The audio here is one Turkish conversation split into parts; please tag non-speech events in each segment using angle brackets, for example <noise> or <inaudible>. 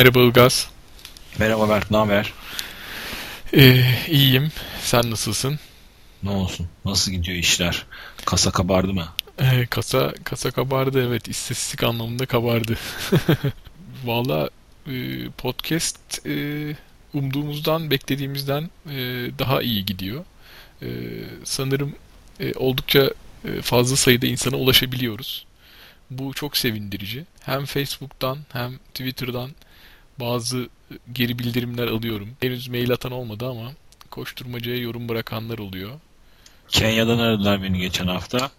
Merhaba Ilgaz. Merhaba Mert, ne haber? Ee, iyiyim. Sen nasılsın? Ne olsun? Nasıl gidiyor işler? Kasa kabardı mı? Ee, kasa kasa kabardı evet. İstatistik anlamında kabardı. <laughs> Valla e, podcast e, umduğumuzdan, beklediğimizden e, daha iyi gidiyor. E, sanırım e, oldukça e, fazla sayıda insana ulaşabiliyoruz. Bu çok sevindirici. Hem Facebook'tan hem Twitter'dan bazı geri bildirimler alıyorum. Henüz mail atan olmadı ama koşturmacaya yorum bırakanlar oluyor. Kenya'dan aradılar beni geçen hafta. <laughs>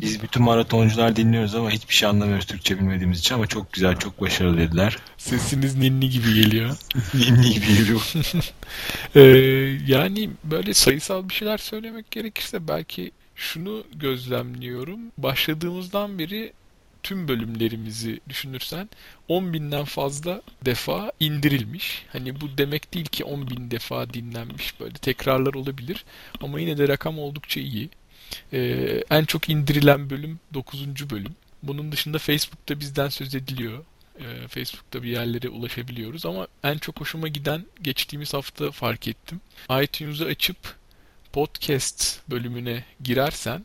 Biz bütün maratoncular dinliyoruz ama hiçbir şey anlamıyoruz Türkçe bilmediğimiz için ama çok güzel, çok başarılı dediler. Sesiniz ninni gibi geliyor. <laughs> ninni gibi geliyor. <laughs> ee, yani böyle sayısal bir şeyler söylemek gerekirse belki şunu gözlemliyorum. Başladığımızdan beri tüm bölümlerimizi düşünürsen 10 binden fazla defa indirilmiş. Hani bu demek değil ki 10 bin defa dinlenmiş böyle tekrarlar olabilir ama yine de rakam oldukça iyi. Ee, en çok indirilen bölüm 9. bölüm. Bunun dışında Facebook'ta bizden söz ediliyor. Ee, Facebook'ta bir yerlere ulaşabiliyoruz ama en çok hoşuma giden geçtiğimiz hafta fark ettim. iTunes'u açıp podcast bölümüne girersen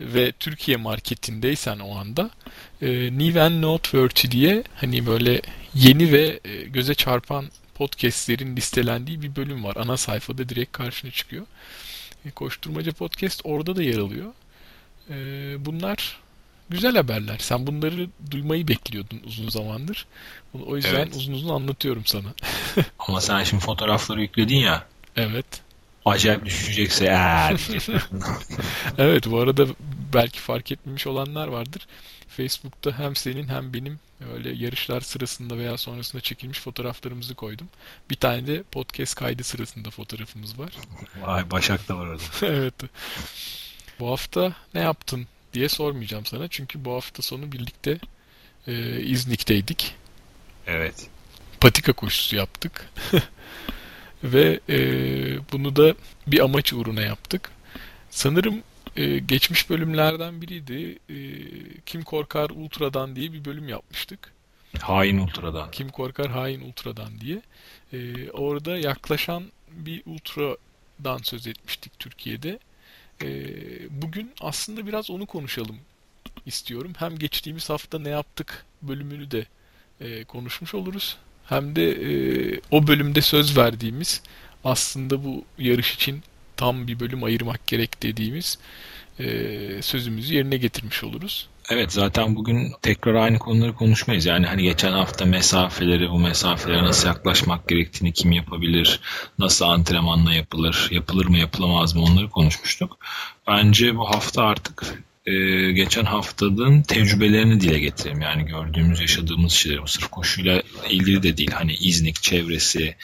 ve Türkiye marketindeysen o anda e, New and Noteworthy diye hani böyle yeni ve e, göze çarpan podcastlerin listelendiği bir bölüm var. Ana sayfada direkt karşına çıkıyor. E, Koşturmaca Podcast orada da yer alıyor. E, bunlar güzel haberler. Sen bunları duymayı bekliyordun uzun zamandır. O yüzden evet. uzun uzun anlatıyorum sana. <laughs> Ama sen şimdi fotoğrafları yükledin ya. Evet acayip düşecekse eğer. <laughs> evet bu arada belki fark etmemiş olanlar vardır. Facebook'ta hem senin hem benim öyle yarışlar sırasında veya sonrasında çekilmiş fotoğraflarımızı koydum. Bir tane de podcast kaydı sırasında fotoğrafımız var. Vay Başak da var orada. <laughs> evet. Bu hafta ne yaptın diye sormayacağım sana. Çünkü bu hafta sonu birlikte e, İznik'teydik. Evet. Patika koşusu yaptık. <laughs> Ve e, bunu da bir amaç uğruna yaptık. Sanırım e, geçmiş bölümlerden biriydi. E, Kim Korkar Ultra'dan diye bir bölüm yapmıştık. Hain Ultra'dan. Kim Korkar Hain Ultra'dan diye. E, orada yaklaşan bir Ultra'dan söz etmiştik Türkiye'de. E, bugün aslında biraz onu konuşalım istiyorum. Hem geçtiğimiz hafta ne yaptık bölümünü de e, konuşmuş oluruz hem de e, o bölümde söz verdiğimiz aslında bu yarış için tam bir bölüm ayırmak gerek dediğimiz e, sözümüzü yerine getirmiş oluruz. Evet zaten bugün tekrar aynı konuları konuşmayız. Yani hani geçen hafta mesafeleri, bu mesafelere nasıl yaklaşmak gerektiğini kim yapabilir, nasıl antrenmanla yapılır, yapılır mı yapılamaz mı onları konuşmuştuk. Bence bu hafta artık e, geçen haftanın tecrübelerini dile getireyim. Yani gördüğümüz, yaşadığımız şeyler. Bu sırf koşuyla ilgili de değil. Hani İznik çevresi,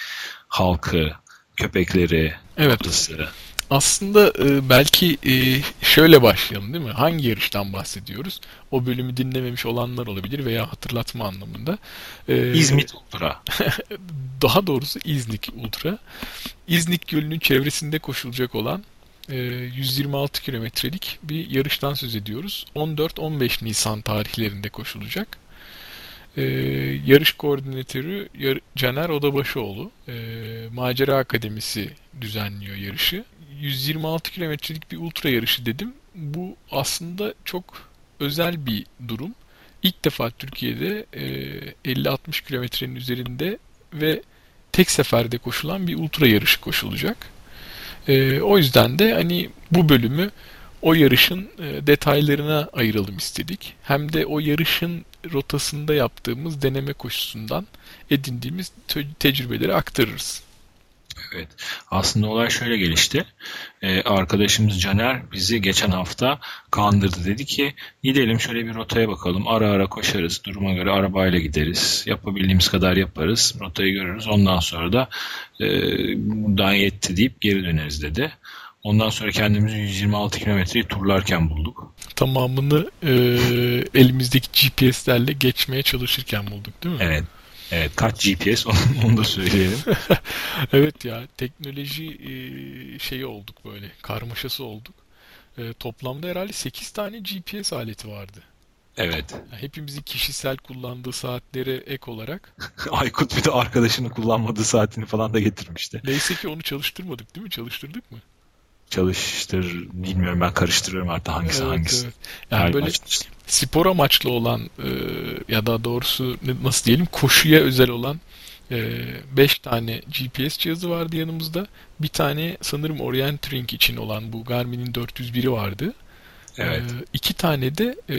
halkı, köpekleri, evet. Atası. Aslında e, belki e, şöyle başlayalım değil mi? Hangi yarıştan bahsediyoruz? O bölümü dinlememiş olanlar olabilir veya hatırlatma anlamında. E, İzmit Ultra. <laughs> Daha doğrusu İznik Ultra. İznik Gölü'nün çevresinde koşulacak olan 126 ee, kilometrelik bir yarıştan söz ediyoruz. 14-15 Nisan tarihlerinde koşulacak. Ee, yarış koordinatörü Caner Odabaşıoğlu. Ee, Macera Akademisi düzenliyor yarışı. 126 kilometrelik bir ultra yarışı dedim. Bu aslında çok özel bir durum. İlk defa Türkiye'de 50-60 kilometrenin üzerinde ve tek seferde koşulan bir ultra yarışı koşulacak. E, o yüzden de hani bu bölümü o yarışın e, detaylarına ayıralım istedik. Hem de o yarışın rotasında yaptığımız deneme koşusundan edindiğimiz te- tecrübeleri aktarırız. Evet. Aslında olay şöyle gelişti. Ee, arkadaşımız Caner bizi geçen hafta kandırdı. Dedi ki gidelim şöyle bir rotaya bakalım. Ara ara koşarız. Duruma göre arabayla gideriz. Yapabildiğimiz kadar yaparız. Rotayı görürüz. Ondan sonra da e, buradan yetti deyip geri döneriz dedi. Ondan sonra kendimizi 126 kilometreyi turlarken bulduk. Tamamını e, elimizdeki GPS'lerle geçmeye çalışırken bulduk değil mi? Evet. Evet kaç GPS <laughs> onu, da söyleyelim. <laughs> evet ya teknoloji e, şeyi olduk böyle karmaşası olduk. E, toplamda herhalde 8 tane GPS aleti vardı. Evet. Yani hepimizin kişisel kullandığı saatlere ek olarak. <laughs> Aykut bir de arkadaşını kullanmadığı saatini falan da getirmişti. Neyse ki onu çalıştırmadık değil mi? Çalıştırdık mı? Çalıştır bilmiyorum ben karıştırıyorum artık hangisi Evet, hangisi. evet. Yani Her böyle maç- spor amaçlı olan e, ya da doğrusu nasıl diyelim koşuya özel olan 5 tane GPS cihazı vardı yanımızda. Bir tane sanırım Orientering için olan bu Garmin'in 401'i vardı. Evet. E, iki tane de e,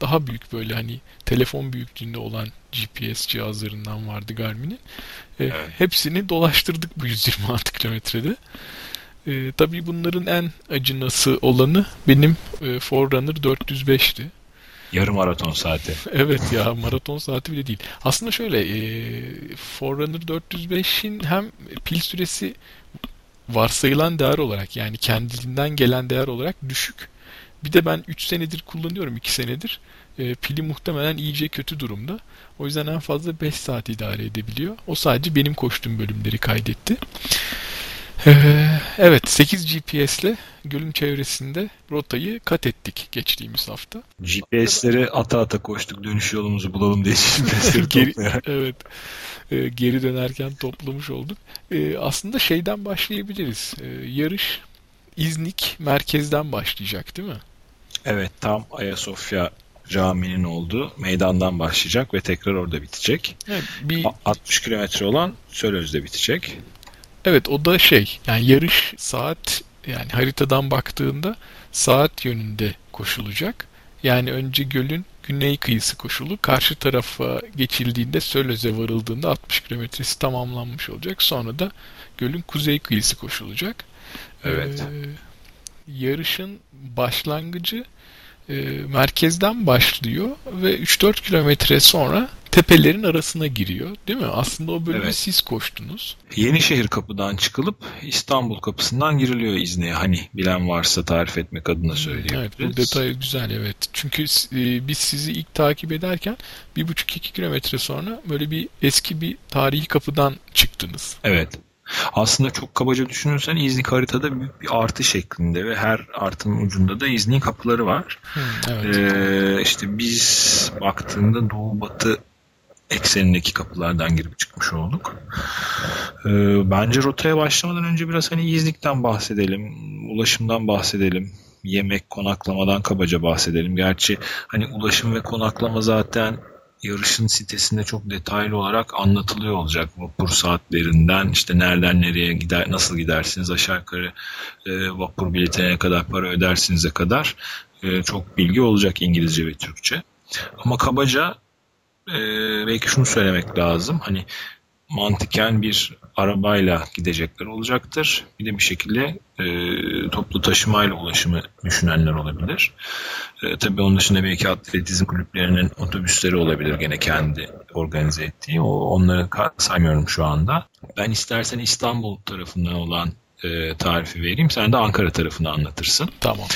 daha büyük böyle hani telefon büyüklüğünde olan GPS cihazlarından vardı Garmin'in. E, Evet. Hepsini dolaştırdık bu 126 kilometrede. E, tabii bunların en acınası olanı benim e, Forerunner 405'ti. Yarım maraton saati. <laughs> Evet ya maraton saati bile değil. Aslında şöyle e, Forerunner 405'in hem pil süresi varsayılan değer olarak yani kendiliğinden gelen değer olarak düşük. Bir de ben 3 senedir kullanıyorum 2 senedir. E, pili muhtemelen iyice kötü durumda. O yüzden en fazla 5 saat idare edebiliyor. O sadece benim koştuğum bölümleri kaydetti. Ee, evet 8 GPS ile gölün çevresinde rotayı kat ettik geçtiğimiz hafta. GPS'leri ata ata koştuk dönüş yolumuzu bulalım diye GPS'leri <laughs> Geri- toplayarak. Evet. Ee, geri dönerken toplamış olduk. Ee, aslında şeyden başlayabiliriz. Yarış İznik merkezden başlayacak değil mi? Evet tam Ayasofya caminin olduğu meydandan başlayacak ve tekrar orada bitecek. Evet, bir A- 60 kilometre olan Sölöz'de bitecek. Evet o da şey yani yarış saat yani haritadan baktığında saat yönünde koşulacak. Yani önce gölün güney kıyısı koşulu karşı tarafa geçildiğinde Sölöz'e varıldığında 60 kilometresi tamamlanmış olacak. Sonra da gölün kuzey kıyısı koşulacak. Evet. Ee, yarışın başlangıcı e, merkezden başlıyor ve 3-4 kilometre sonra tepelerin arasına giriyor. Değil mi? Aslında o bölümü Evet. siz koştunuz. Yenişehir kapıdan çıkılıp İstanbul kapısından giriliyor İznik'e. Hani bilen varsa tarif etmek adına söyleyebiliriz. Evet bu detay güzel evet. Çünkü e, biz sizi ilk takip ederken 1,5-2 kilometre sonra böyle bir eski bir tarihi kapıdan çıktınız. Evet. Aslında çok kabaca düşünürsen İznik haritada büyük bir artı şeklinde ve her artının ucunda da İznik kapıları var. Hı, evet. Ee, işte biz baktığında doğu batı eksenindeki kapılardan girip çıkmış olduk. Ee, bence rotaya başlamadan önce biraz hani İznik'ten bahsedelim, ulaşımdan bahsedelim, yemek, konaklamadan kabaca bahsedelim. Gerçi hani ulaşım ve konaklama zaten yarışın sitesinde çok detaylı olarak anlatılıyor olacak. Vapur saatlerinden işte nereden nereye gider, nasıl gidersiniz aşağı yukarı e, vapur biletine ne kadar para ödersinize kadar e, çok bilgi olacak İngilizce ve Türkçe. Ama kabaca e, belki şunu söylemek lazım. Hani mantıken bir arabayla gidecekler olacaktır. Bir de bir şekilde e, toplu taşımayla ulaşımı düşünenler olabilir. E, tabii onun dışında belki atletizm kulüplerinin otobüsleri olabilir gene kendi organize ettiği. O, onları saymıyorum şu anda. Ben istersen İstanbul tarafından olan e, tarifi vereyim. Sen de Ankara tarafını anlatırsın. Tamam.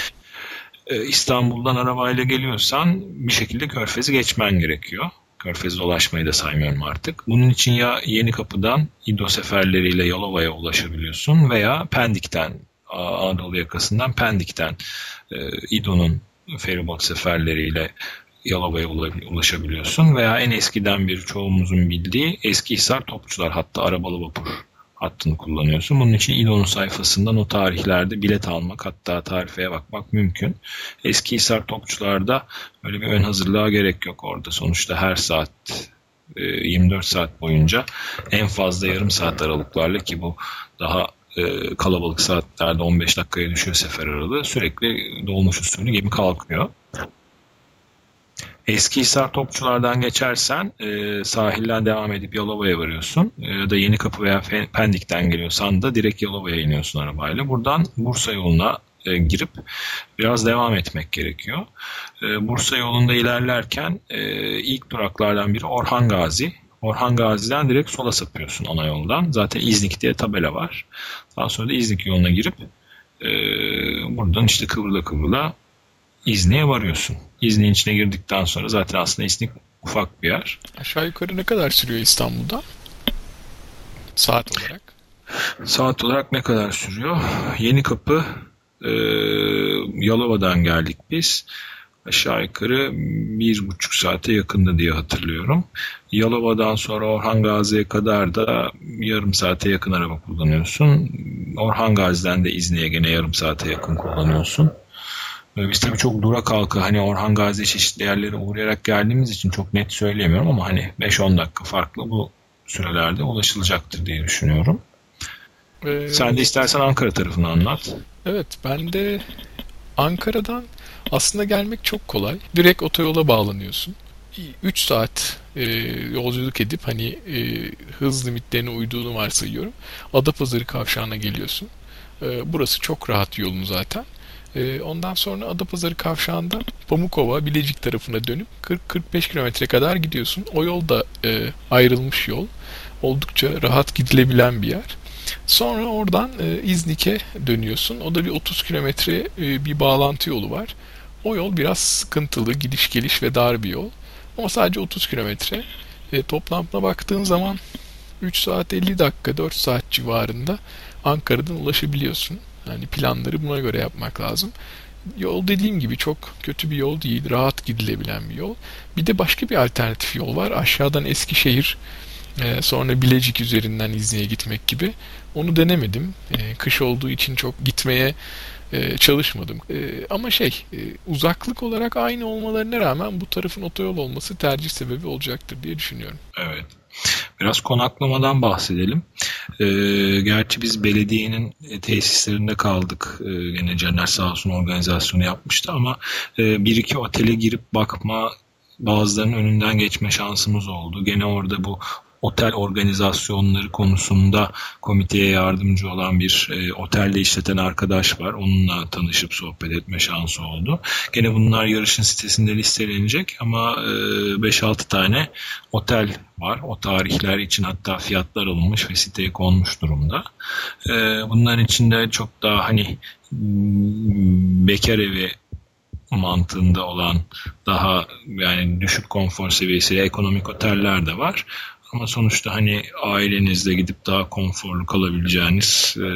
E, İstanbul'dan arabayla geliyorsan bir şekilde Körfez'i geçmen gerekiyor. Körfez'e ulaşmayı da saymıyorum artık. Bunun için ya Yeni Kapı'dan İdo seferleriyle Yalova'ya ulaşabiliyorsun veya Pendik'ten Anadolu yakasından Pendik'ten e, İdo'nun feribot seferleriyle Yalova'ya ula- ulaşabiliyorsun veya en eskiden bir çoğumuzun bildiği Eskihisar Topçular hatta arabalı vapur hattını kullanıyorsun. Bunun için İDO'nun sayfasından o tarihlerde bilet almak hatta tarifeye bakmak mümkün. Eskihisar Topçular'da öyle bir ön hazırlığa gerek yok orada. Sonuçta her saat e, 24 saat boyunca en fazla yarım saat aralıklarla ki bu daha e, kalabalık saatlerde 15 dakikaya düşüyor sefer aralığı. Sürekli dolmuş usulü gemi kalkıyor. Eskihisar Topçular'dan geçersen e, sahilden devam edip Yalova'ya varıyorsun. E, ya da Yeni Kapı veya Pendik'ten geliyorsan da direkt Yalova'ya iniyorsun arabayla. Buradan Bursa yoluna e, girip biraz devam etmek gerekiyor. E, Bursa yolunda ilerlerken e, ilk duraklardan biri Orhan Gazi. Orhan Gazi'den direkt sola sapıyorsun ana yoldan. Zaten İznik diye tabela var. Daha sonra da İznik yoluna girip e, buradan işte kıvrıla kıvrıla İznik'e varıyorsun. İznik'in içine girdikten sonra zaten aslında İznik ufak bir yer. Aşağı yukarı ne kadar sürüyor İstanbul'dan? Saat olarak. Saat olarak ne kadar sürüyor? Yeni Kapı e, Yalova'dan geldik biz. aşağı yukarı bir buçuk saate yakında diye hatırlıyorum. Yalova'dan sonra Orhan Gazi'ye kadar da yarım saate yakın araba kullanıyorsun. Orhan Gazi'den de İzni'ye gene yarım saate yakın kullanıyorsun. Biz tabii çok dura kalka hani Orhan Gazi çeşitli yerlere uğrayarak geldiğimiz için çok net söyleyemiyorum ama hani 5-10 dakika farklı bu sürelerde ulaşılacaktır diye düşünüyorum. Ee, Sen de istersen Ankara tarafını anlat. Evet ben de Ankara'dan aslında gelmek çok kolay. Direkt otoyola bağlanıyorsun. 3 saat e, yolculuk edip hani e, hız limitlerine uyduğunu varsayıyorum. Adapazarı kavşağına geliyorsun. E, burası çok rahat yolun zaten. E, ondan sonra Adapazarı kavşağından Pamukova, Bilecik tarafına dönüp 40-45 kilometre kadar gidiyorsun. O yol da e, ayrılmış yol. Oldukça rahat gidilebilen bir yer. Sonra oradan e, İznik'e dönüyorsun. O da bir 30 kilometre e, bir bağlantı yolu var. O yol biraz sıkıntılı, gidiş geliş ve dar bir yol. Ama sadece 30 kilometre. E, toplamda baktığın zaman 3 saat 50 dakika, 4 saat civarında Ankara'dan ulaşabiliyorsun. Yani planları buna göre yapmak lazım. Yol dediğim gibi çok kötü bir yol değil. Rahat gidilebilen bir yol. Bir de başka bir alternatif yol var. Aşağıdan Eskişehir e, sonra Bilecik üzerinden İzni'ye gitmek gibi. Onu denemedim. E, kış olduğu için çok gitmeye e, çalışmadım. Ama şey uzaklık olarak aynı olmalarına rağmen bu tarafın otoyol olması tercih sebebi olacaktır diye düşünüyorum. Evet. Biraz konaklamadan bahsedelim. E, gerçi biz belediyenin tesislerinde kaldık. E, yine Caner sağ olsun organizasyonu yapmıştı ama e, bir iki otele girip bakma bazılarının önünden geçme şansımız oldu. Gene orada bu otel organizasyonları konusunda komiteye yardımcı olan bir e, otelde işleten arkadaş var. Onunla tanışıp sohbet etme şansı oldu. Gene bunlar yarışın sitesinde listelenecek ama e, 5-6 tane otel var. O tarihler için hatta fiyatlar alınmış ve siteye konmuş durumda. E, bunların içinde çok daha hani bekar evi mantığında olan daha yani düşük konfor seviyesi ekonomik oteller de var. Ama sonuçta hani ailenizle gidip daha konforlu kalabileceğiniz, e,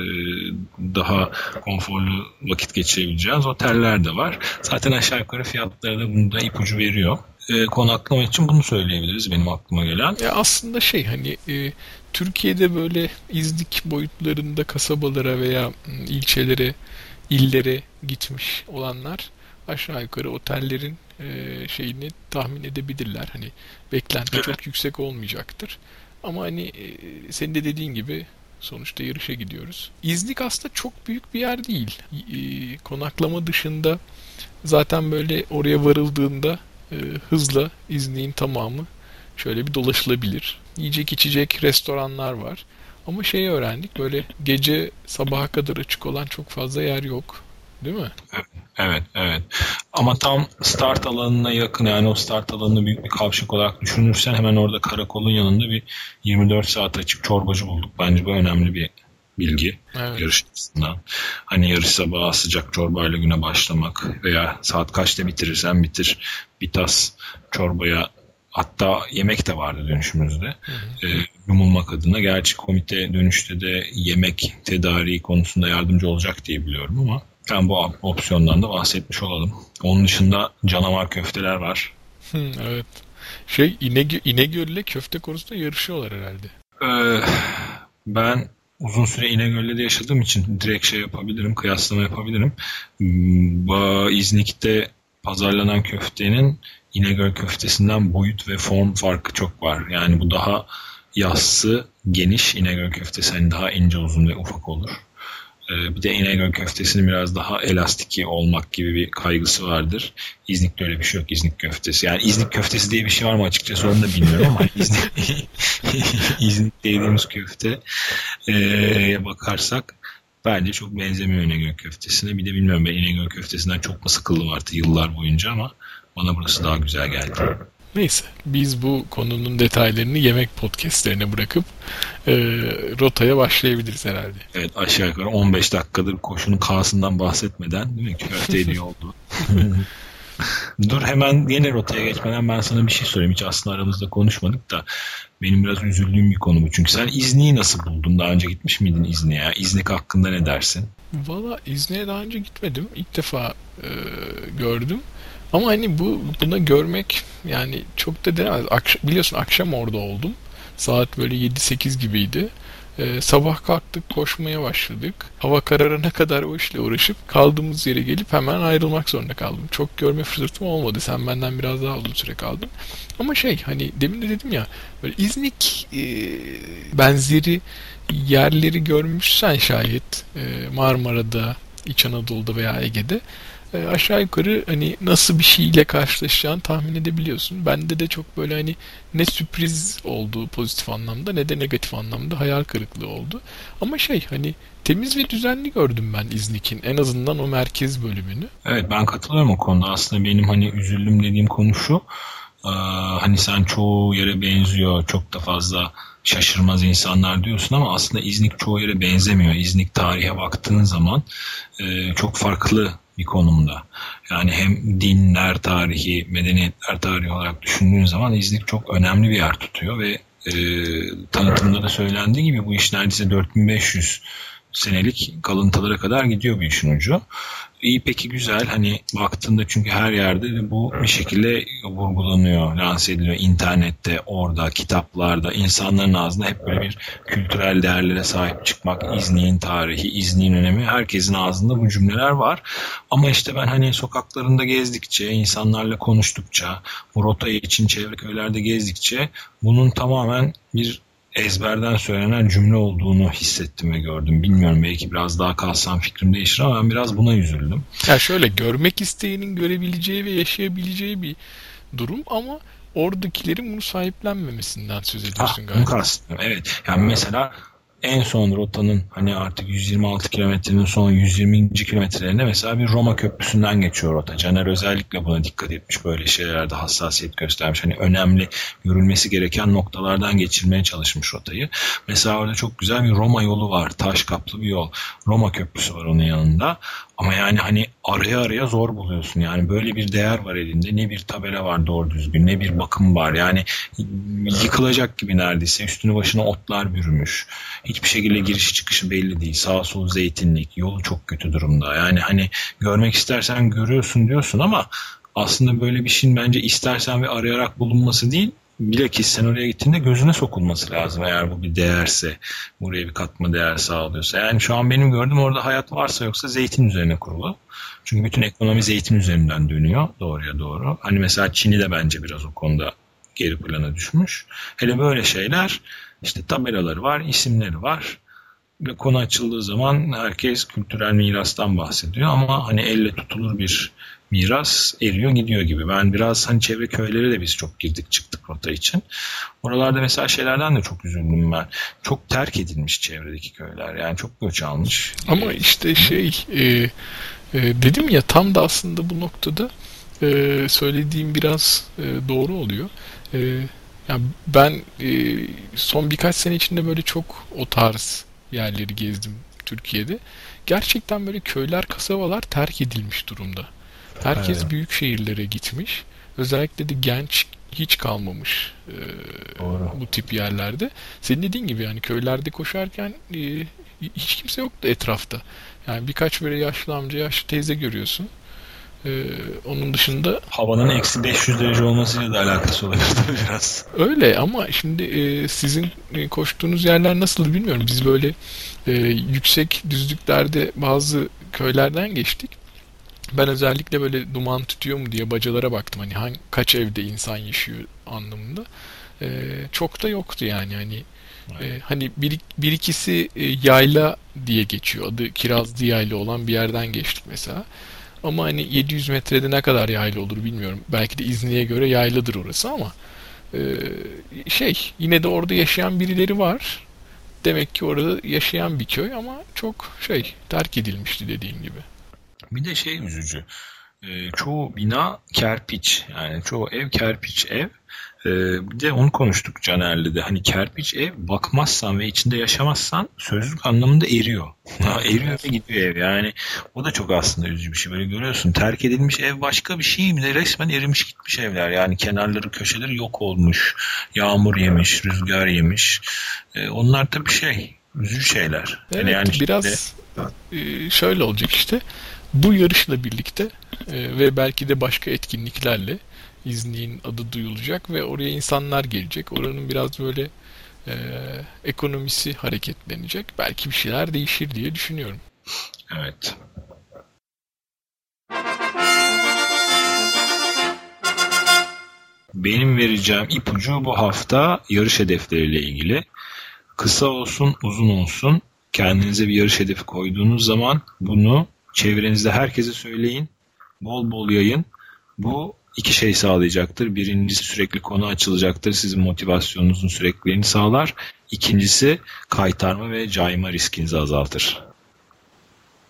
daha konforlu vakit geçirebileceğiniz oteller de var. Zaten aşağı yukarı fiyatları da bunda ipucu veriyor. E, konaklama için bunu söyleyebiliriz benim aklıma gelen. Ya aslında şey hani e, Türkiye'de böyle izlik boyutlarında kasabalara veya ilçelere, illere gitmiş olanlar aşağı yukarı otellerin e, şeyini tahmin edebilirler. Hani beklenti evet. çok yüksek olmayacaktır. Ama hani e, senin de dediğin gibi sonuçta yarışa gidiyoruz. İznik aslında çok büyük bir yer değil. E, konaklama dışında zaten böyle oraya varıldığında e, hızla İznik'in tamamı şöyle bir dolaşılabilir. Yiyecek içecek restoranlar var. Ama şeyi öğrendik böyle gece sabaha kadar açık olan çok fazla yer yok. Değil mi? Evet, evet. Ama tam start alanına yakın yani o start alanını büyük bir kavşak olarak düşünürsen hemen orada karakolun yanında bir 24 saat açık çorbacı bulduk. Bence bu önemli bir bilgi evet. yarış açısından. Hani yarış sabahı sıcak çorbayla güne başlamak veya saat kaçta bitirirsen bitir bir tas çorbaya hatta yemek de vardı dönüşümüzde. Hı E, yumulmak adına. Gerçi komite dönüşte de yemek tedariği konusunda yardımcı olacak diye biliyorum ama ben bu opsiyondan da bahsetmiş olalım. Onun dışında canavar köfteler var. evet. Şey İnegöl, İnegöl köfte konusunda yarışıyorlar herhalde. Ee, ben uzun süre İnegöl'de yaşadığım için direkt şey yapabilirim, kıyaslama yapabilirim. Hmm, İznik'te pazarlanan köftenin İnegöl köftesinden boyut ve form farkı çok var. Yani bu daha yassı, geniş İnegöl köftesi hani daha ince, uzun ve ufak olur. Ee, bir de İnegöl köftesinin biraz daha elastiki olmak gibi bir kaygısı vardır. İznik'te öyle bir şey yok İznik köftesi. Yani İznik köftesi diye bir şey var mı açıkçası onu da bilmiyorum ama <laughs> İznik, <laughs> İznik dediğimiz köfteye bakarsak bence çok benzemiyor İnegöl köftesine. Bir de bilmiyorum ben İnegöl köftesinden çok mu sıkıldım artık yıllar boyunca ama bana burası daha güzel geldi. Neyse biz bu konunun detaylarını yemek podcastlerine bırakıp e, rotaya başlayabiliriz herhalde. Evet aşağı yukarı 15 dakikadır koşunun kağısından bahsetmeden değil mi? Köfteydi <laughs> oldu. <laughs> Dur hemen yine rotaya geçmeden ben sana bir şey söyleyeyim. Hiç aslında aramızda konuşmadık da benim biraz üzüldüğüm bir konu bu. Çünkü sen İzni'yi nasıl buldun? Daha önce gitmiş miydin İzni'ye? Ya? İznik hakkında ne dersin? Valla İzni'ye daha önce gitmedim. İlk defa e, gördüm. Ama hani bu buna görmek yani çok da denemez. Akş- biliyorsun akşam orada oldum. Saat böyle 7-8 gibiydi. Ee, sabah kalktık koşmaya başladık. Hava kararına kadar o işle uğraşıp kaldığımız yere gelip hemen ayrılmak zorunda kaldım. Çok görme fırsatım olmadı. Sen benden biraz daha uzun süre kaldın. Ama şey hani demin de dedim ya böyle İznik e, benzeri yerleri görmüşsen şayet e, Marmara'da, İç Anadolu'da veya Ege'de e, aşağı yukarı hani nasıl bir şeyle karşılaşacağını tahmin edebiliyorsun. Bende de çok böyle hani ne sürpriz oldu pozitif anlamda ne de negatif anlamda hayal kırıklığı oldu. Ama şey hani temiz ve düzenli gördüm ben İznik'in en azından o merkez bölümünü. Evet ben katılıyorum o konuda. Aslında benim hani üzüldüm dediğim konu şu. Ee, hani sen çoğu yere benziyor. Çok da fazla şaşırmaz insanlar diyorsun ama aslında İznik çoğu yere benzemiyor. İznik tarihe baktığın zaman e, çok farklı bir konumda. Yani hem dinler tarihi, medeniyetler tarihi olarak düşündüğün zaman İznik çok önemli bir yer tutuyor ve e, tanıtımda da söylendiği gibi bu iş neredeyse 4500 senelik kalıntılara kadar gidiyor bir işin ucu. İyi peki güzel hani baktığında çünkü her yerde bu bir şekilde vurgulanıyor, lanse ediliyor. internette, orada, kitaplarda, insanların ağzında hep böyle bir kültürel değerlere sahip çıkmak, İznik'in tarihi, İznik'in önemi herkesin ağzında bu cümleler var. Ama işte ben hani sokaklarında gezdikçe, insanlarla konuştukça, bu rota için çevre köylerde gezdikçe bunun tamamen bir ezberden söylenen cümle olduğunu hissettim ve gördüm. Bilmiyorum belki biraz daha kalsam fikrim değişir ama ben biraz buna üzüldüm. Ya şöyle görmek isteyenin görebileceği ve yaşayabileceği bir durum ama oradakilerin bunu sahiplenmemesinden söz ediyorsun ha, galiba. Evet. Yani mesela en son rotanın hani artık 126 kilometrenin son 120. kilometrelerinde mesela bir Roma Köprüsü'nden geçiyor rota. Caner özellikle buna dikkat etmiş böyle şeylerde hassasiyet göstermiş. Hani önemli görülmesi gereken noktalardan geçirmeye çalışmış rotayı. Mesela orada çok güzel bir Roma yolu var. Taş kaplı bir yol. Roma Köprüsü var onun yanında. Ama yani hani araya araya zor buluyorsun. Yani böyle bir değer var elinde. Ne bir tabela var doğru düzgün ne bir bakım var. Yani yıkılacak gibi neredeyse. Üstünü başına otlar bürümüş. Hiçbir şekilde giriş çıkışı belli değil. Sağ sol zeytinlik. Yolu çok kötü durumda. Yani hani görmek istersen görüyorsun diyorsun ama aslında böyle bir şeyin bence istersen ve arayarak bulunması değil bilakis sen oraya gittiğinde gözüne sokulması lazım eğer bu bir değerse, buraya bir katma değer sağlıyorsa. Yani şu an benim gördüğüm orada hayat varsa yoksa zeytin üzerine kurulu. Çünkü bütün ekonomi zeytin üzerinden dönüyor doğruya doğru. Hani mesela Çin'i de bence biraz o konuda geri plana düşmüş. Hele böyle şeyler işte tabelaları var, isimleri var. Ve konu açıldığı zaman herkes kültürel mirastan bahsediyor ama hani elle tutulur bir miras eriyor gidiyor gibi. Ben biraz hani çevre köylere de biz çok girdik çıktık rota için. Oralarda mesela şeylerden de çok üzüldüm ben. Çok terk edilmiş çevredeki köyler. Yani çok göç almış. Ama işte şey e, e, dedim ya tam da aslında bu noktada e, söylediğim biraz e, doğru oluyor. E, yani ben e, son birkaç sene içinde böyle çok o tarz yerleri gezdim Türkiye'de. Gerçekten böyle köyler, kasabalar terk edilmiş durumda. Herkes evet. büyük şehirlere gitmiş. Özellikle de genç hiç kalmamış e, bu tip yerlerde. Senin dediğin gibi yani köylerde koşarken e, hiç kimse yoktu etrafta. Yani birkaç böyle yaşlı amca, yaşlı teyze görüyorsun. Ee, onun dışında havanın eksi 500 derece olmasıyla da alakası olabilir <laughs> biraz. Öyle ama şimdi e, sizin e, koştuğunuz yerler nasıl bilmiyorum. Biz böyle e, yüksek düzlüklerde bazı köylerden geçtik. Ben özellikle böyle duman tutuyor mu diye bacalara baktım. Hani hangi, kaç evde insan yaşıyor anlamında. Ee, çok da yoktu yani hani e, hani bir, bir ikisi e, yayla diye geçiyor. Adı Kirazlı Yayla olan bir yerden geçtik mesela. Ama hani 700 metrede ne kadar yayla olur bilmiyorum. Belki de İzni'ye göre yayladır orası ama e, şey yine de orada yaşayan birileri var. Demek ki orada yaşayan bir köy ama çok şey terk edilmişti dediğim gibi. Bir de şey üzücü. E, çoğu bina kerpiç. Yani çoğu ev kerpiç ev. E, bir de onu konuştuk Caner'le de. Hani kerpiç ev bakmazsan ve içinde yaşamazsan sözlük anlamında eriyor. Eriyor ve gidiyor ev. Yani o da çok aslında üzücü bir şey. Böyle görüyorsun. Terk edilmiş ev başka bir şey mi resmen erimiş gitmiş evler. Yani kenarları köşeleri yok olmuş. Yağmur yemiş, rüzgar yemiş. E, onlar tabii şey üzücü şeyler. Evet, yani, yani biraz işte... şöyle olacak işte Bu yarışla birlikte e, ve belki de başka etkinliklerle İznik'in adı duyulacak ve oraya insanlar gelecek. Oranın biraz böyle e, ekonomisi hareketlenecek. Belki bir şeyler değişir diye düşünüyorum. Evet. Benim vereceğim ipucu bu hafta yarış hedefleriyle ilgili. Kısa olsun, uzun olsun. Kendinize bir yarış hedefi koyduğunuz zaman bunu çevrenizde herkese söyleyin. Bol bol yayın. Bu iki şey sağlayacaktır. Birincisi sürekli konu açılacaktır. Sizin motivasyonunuzun sürekliliğini sağlar. İkincisi kaytarma ve cayma riskinizi azaltır.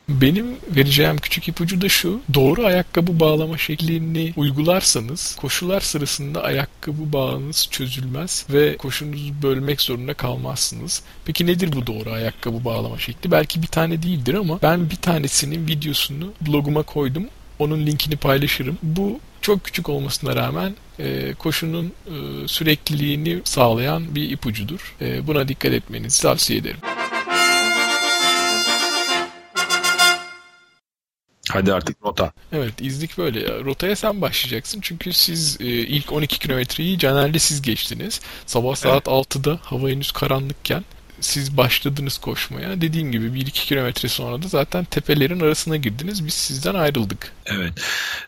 Benim vereceğim küçük ipucu da şu. Doğru ayakkabı bağlama şeklini uygularsanız koşular sırasında ayakkabı bağınız çözülmez ve koşunuzu bölmek zorunda kalmazsınız. Peki nedir bu doğru ayakkabı bağlama şekli? Belki bir tane değildir ama ben bir tanesinin videosunu bloguma koydum. Onun linkini paylaşırım. Bu çok küçük olmasına rağmen e, koşunun e, sürekliliğini sağlayan bir ipucudur. E, buna dikkat etmenizi tavsiye ederim. Hadi artık rota. Evet izlik böyle. Rotaya sen başlayacaksın. Çünkü siz e, ilk 12 kilometreyi Caner'le siz geçtiniz. Sabah saat evet. 6'da hava henüz karanlıkken siz başladınız koşmaya. Dediğim gibi 1-2 kilometre sonra da zaten tepelerin arasına girdiniz. Biz sizden ayrıldık. Evet.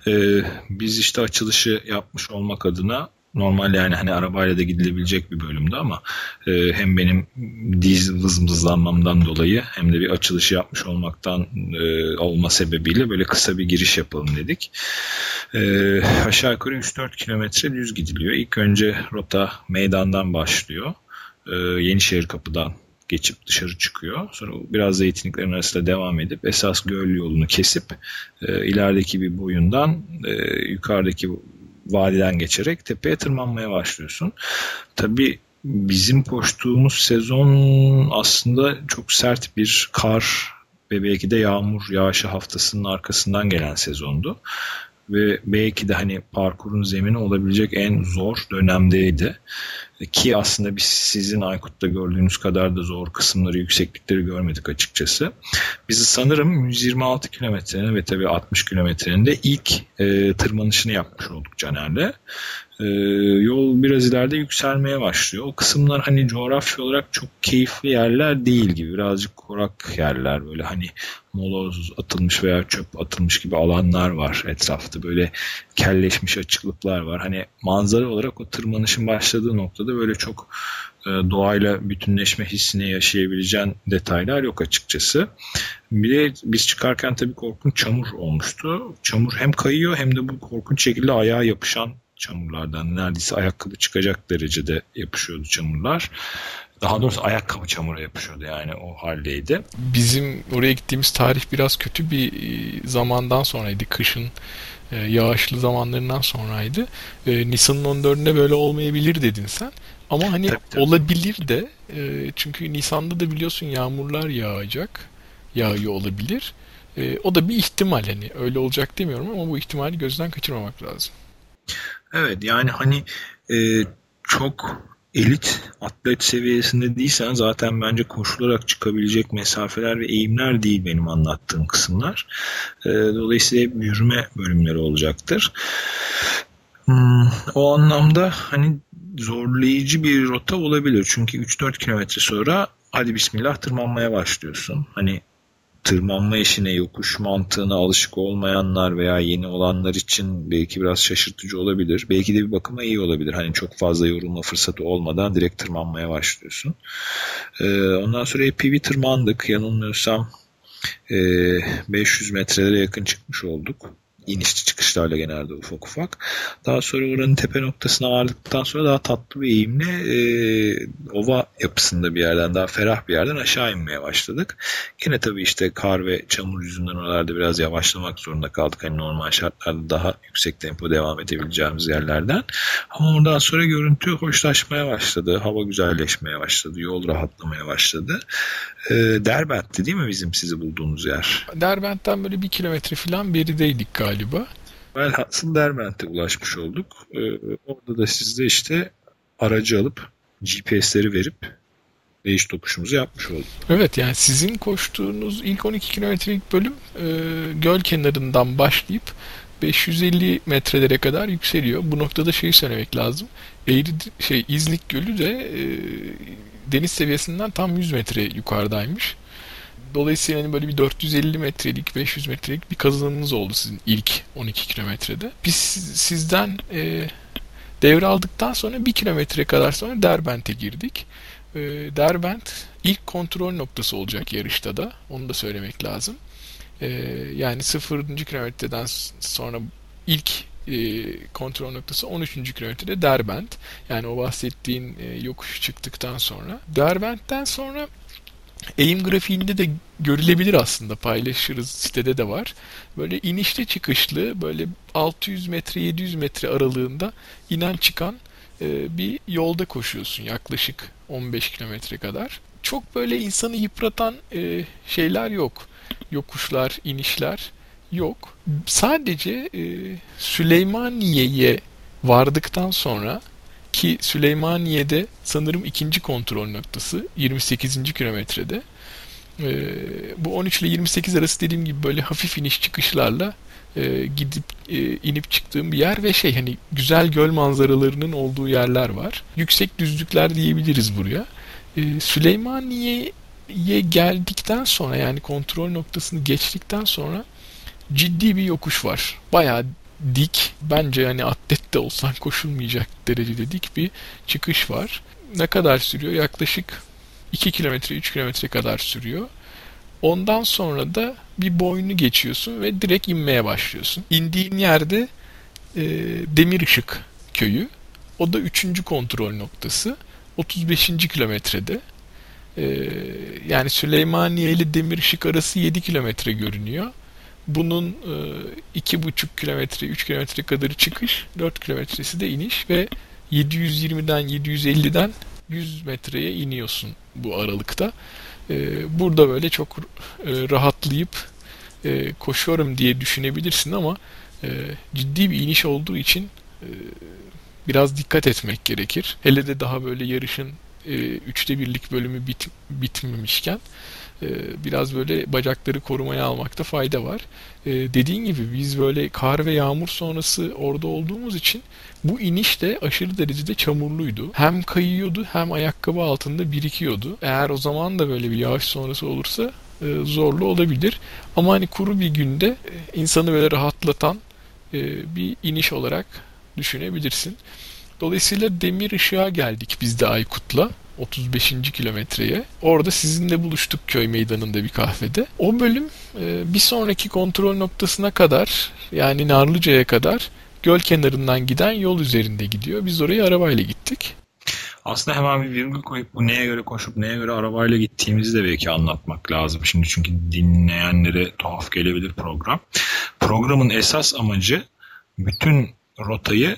Ee, biz işte açılışı yapmış olmak adına normal yani hani arabayla da gidilebilecek bir bölümdü ama e, hem benim diz vızmızlanmamdan dolayı hem de bir açılışı yapmış olmaktan e, olma sebebiyle böyle kısa bir giriş yapalım dedik. E, aşağı yukarı 3-4 kilometre düz gidiliyor. İlk önce rota meydandan başlıyor. E, Yenişehir kapıdan geçip dışarı çıkıyor. Sonra biraz zeytinliklerin arasında devam edip esas göl yolunu kesip e, ilerideki bir boyundan e, yukarıdaki vadiden geçerek tepeye tırmanmaya başlıyorsun. Tabii bizim koştuğumuz sezon aslında çok sert bir kar ve belki de yağmur yağışı haftasının arkasından gelen sezondu. Ve belki de hani parkurun zemini olabilecek en zor dönemdeydi. Ki aslında biz sizin Aykut'ta gördüğünüz kadar da zor kısımları, yükseklikleri görmedik açıkçası. Bizi sanırım 126 kilometrenin ve tabii 60 kilometrenin de ilk e, tırmanışını yapmış olduk Caner'le. E, yol biraz ileride yükselmeye başlıyor. O kısımlar hani coğrafya olarak çok keyifli yerler değil gibi. Birazcık kurak yerler böyle hani moloz atılmış veya çöp atılmış gibi alanlar var etrafta. Böyle kelleşmiş açıklıklar var. Hani manzara olarak o tırmanışın başladığı noktada böyle çok e, doğayla bütünleşme hissini yaşayabileceğin detaylar yok açıkçası. Bir de biz çıkarken tabii korkunç çamur olmuştu. Çamur hem kayıyor hem de bu korkunç şekilde ayağa yapışan çamurlardan neredeyse ayakkabı çıkacak derecede yapışıyordu çamurlar. Daha doğrusu ayakkabı çamura yapışıyordu yani o haldeydi. Bizim oraya gittiğimiz tarih biraz kötü bir e, zamandan sonraydı. Kışın e, yağışlı zamanlarından sonraydı. E, Nisan'ın 14'ünde böyle olmayabilir dedin sen. Ama hani tabii, tabii. olabilir de çünkü Nisan'da da biliyorsun yağmurlar yağacak. Yağıyor olabilir. O da bir ihtimal hani öyle olacak demiyorum ama bu ihtimali gözden kaçırmamak lazım. Evet yani hani e, çok elit atlet seviyesinde değilsen zaten bence koşularak çıkabilecek mesafeler ve eğimler değil benim anlattığım kısımlar. E, dolayısıyla hep yürüme bölümleri olacaktır. Hmm, o anlamda hani zorlayıcı bir rota olabilir. Çünkü 3-4 kilometre sonra hadi bismillah tırmanmaya başlıyorsun. Hani tırmanma işine, yokuş mantığına alışık olmayanlar veya yeni olanlar için belki biraz şaşırtıcı olabilir. Belki de bir bakıma iyi olabilir. Hani çok fazla yorulma fırsatı olmadan direkt tırmanmaya başlıyorsun. Ee, ondan sonra bir tırmandık. Yanılmıyorsam e, 500 metrelere yakın çıkmış olduk inişli çıkışlarla genelde ufak ufak. Daha sonra oranın tepe noktasına vardıktan sonra daha tatlı bir eğimle e, ova yapısında bir yerden daha ferah bir yerden aşağı inmeye başladık. Yine tabii işte kar ve çamur yüzünden oralarda biraz yavaşlamak zorunda kaldık. Hani normal şartlarda daha yüksek tempo devam edebileceğimiz yerlerden. Ama ondan sonra görüntü hoşlaşmaya başladı. Hava güzelleşmeye başladı. Yol rahatlamaya başladı. E, Derbent'ti değil mi bizim sizi bulduğumuz yer? Derbent'ten böyle bir kilometre falan berideydik galiba galiba. Velhasıl Derbent'e ulaşmış olduk. Ee, orada da sizde işte aracı alıp GPS'leri verip değiş tokuşumuzu yapmış olduk. Evet yani sizin koştuğunuz ilk 12 kilometrelik bölüm e, göl kenarından başlayıp 550 metrelere kadar yükseliyor. Bu noktada şeyi söylemek lazım. Eğri şey İznik Gölü de e, deniz seviyesinden tam 100 metre yukarıdaymış. Dolayısıyla hani böyle bir 450 metrelik, 500 metrelik bir kazanımınız oldu sizin ilk 12 kilometrede. Biz sizden e, devraldıktan sonra bir kilometre kadar sonra Derbent'e girdik. E, Derbent ilk kontrol noktası olacak yarışta da. Onu da söylemek lazım. E, yani 0. kilometreden sonra ilk e, kontrol noktası 13. kilometrede Derbent. Yani o bahsettiğin e, yokuş çıktıktan sonra. Derbent'ten sonra eğim grafiğinde de görülebilir aslında paylaşırız sitede de var. Böyle inişli çıkışlı böyle 600 metre 700 metre aralığında inen çıkan e, bir yolda koşuyorsun yaklaşık 15 kilometre kadar. Çok böyle insanı yıpratan e, şeyler yok. Yokuşlar, inişler yok. Sadece e, Süleymaniye'ye vardıktan sonra ki Süleymaniye'de sanırım ikinci kontrol noktası 28. kilometrede. Ee, bu 13 ile 28 arası dediğim gibi böyle hafif iniş çıkışlarla e, gidip e, inip çıktığım bir yer ve şey hani güzel göl manzaralarının olduğu yerler var. Yüksek düzlükler diyebiliriz buraya. Ee, Süleymaniye'ye geldikten sonra yani kontrol noktasını geçtikten sonra ciddi bir yokuş var. Bayağı dik bence yani atlet de olsan koşulmayacak derecede dik bir çıkış var. Ne kadar sürüyor? Yaklaşık 2 kilometre 3 kilometre kadar sürüyor. Ondan sonra da bir boynu geçiyorsun ve direkt inmeye başlıyorsun. İndiğin yerde e, Demir Işık köyü. O da 3. kontrol noktası. 35. kilometrede. E, yani Süleymaniye ile Demir Işık arası 7 kilometre görünüyor. Bunun e, iki buçuk kilometre, 3 kilometre kadarı çıkış, 4 kilometresi de iniş ve 720'den 750'den 100 metreye iniyorsun bu aralıkta. E, burada böyle çok e, rahatlayıp koşuyorum diye düşünebilirsin ama ciddi bir iniş olduğu için biraz dikkat etmek gerekir. Hele de daha böyle yarışın üçte birlik bölümü bit, bitmemişken e, biraz böyle bacakları korumaya almakta fayda var. E, dediğin gibi biz böyle kar ve yağmur sonrası orada olduğumuz için bu iniş de aşırı derecede çamurluydu. Hem kayıyordu hem ayakkabı altında birikiyordu. Eğer o zaman da böyle bir yağış sonrası olursa e, zorlu olabilir. Ama hani kuru bir günde insanı böyle rahatlatan bir iniş olarak düşünebilirsin. Dolayısıyla demir ışığa geldik biz de Aykut'la. 35. kilometreye. Orada sizinle buluştuk köy meydanında bir kahvede. O bölüm e, bir sonraki kontrol noktasına kadar yani Narlıca'ya kadar göl kenarından giden yol üzerinde gidiyor. Biz oraya arabayla gittik. Aslında hemen bir virgül koyup bu neye göre koşup neye göre arabayla gittiğimizi de belki anlatmak lazım. Şimdi çünkü dinleyenlere tuhaf gelebilir program. Programın esas amacı bütün rotayı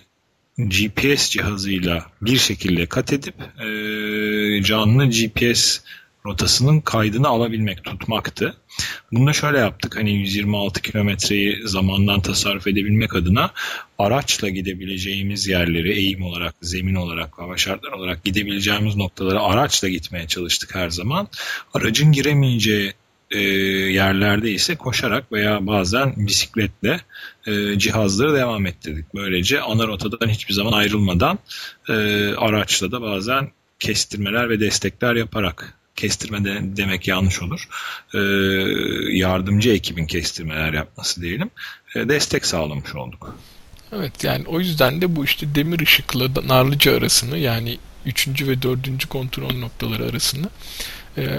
GPS cihazıyla bir şekilde kat edip e, canlı GPS rotasının kaydını alabilmek, tutmaktı. Bunu da şöyle yaptık. Hani 126 kilometreyi zamandan tasarruf edebilmek adına araçla gidebileceğimiz yerleri eğim olarak, zemin olarak, hava şartlar olarak gidebileceğimiz noktalara araçla gitmeye çalıştık her zaman. Aracın giremeyeceği e, yerlerde ise koşarak veya bazen bisikletle e, cihazları devam ettirdik. Böylece ana rotadan hiçbir zaman ayrılmadan e, araçla da bazen kestirmeler ve destekler yaparak kestirme de, demek yanlış olur. E, yardımcı ekibin kestirmeler yapması diyelim. E, destek sağlamış olduk. Evet yani o yüzden de bu işte demir ışıkla Narlıca arasını yani 3. ve 4. kontrol noktaları arasını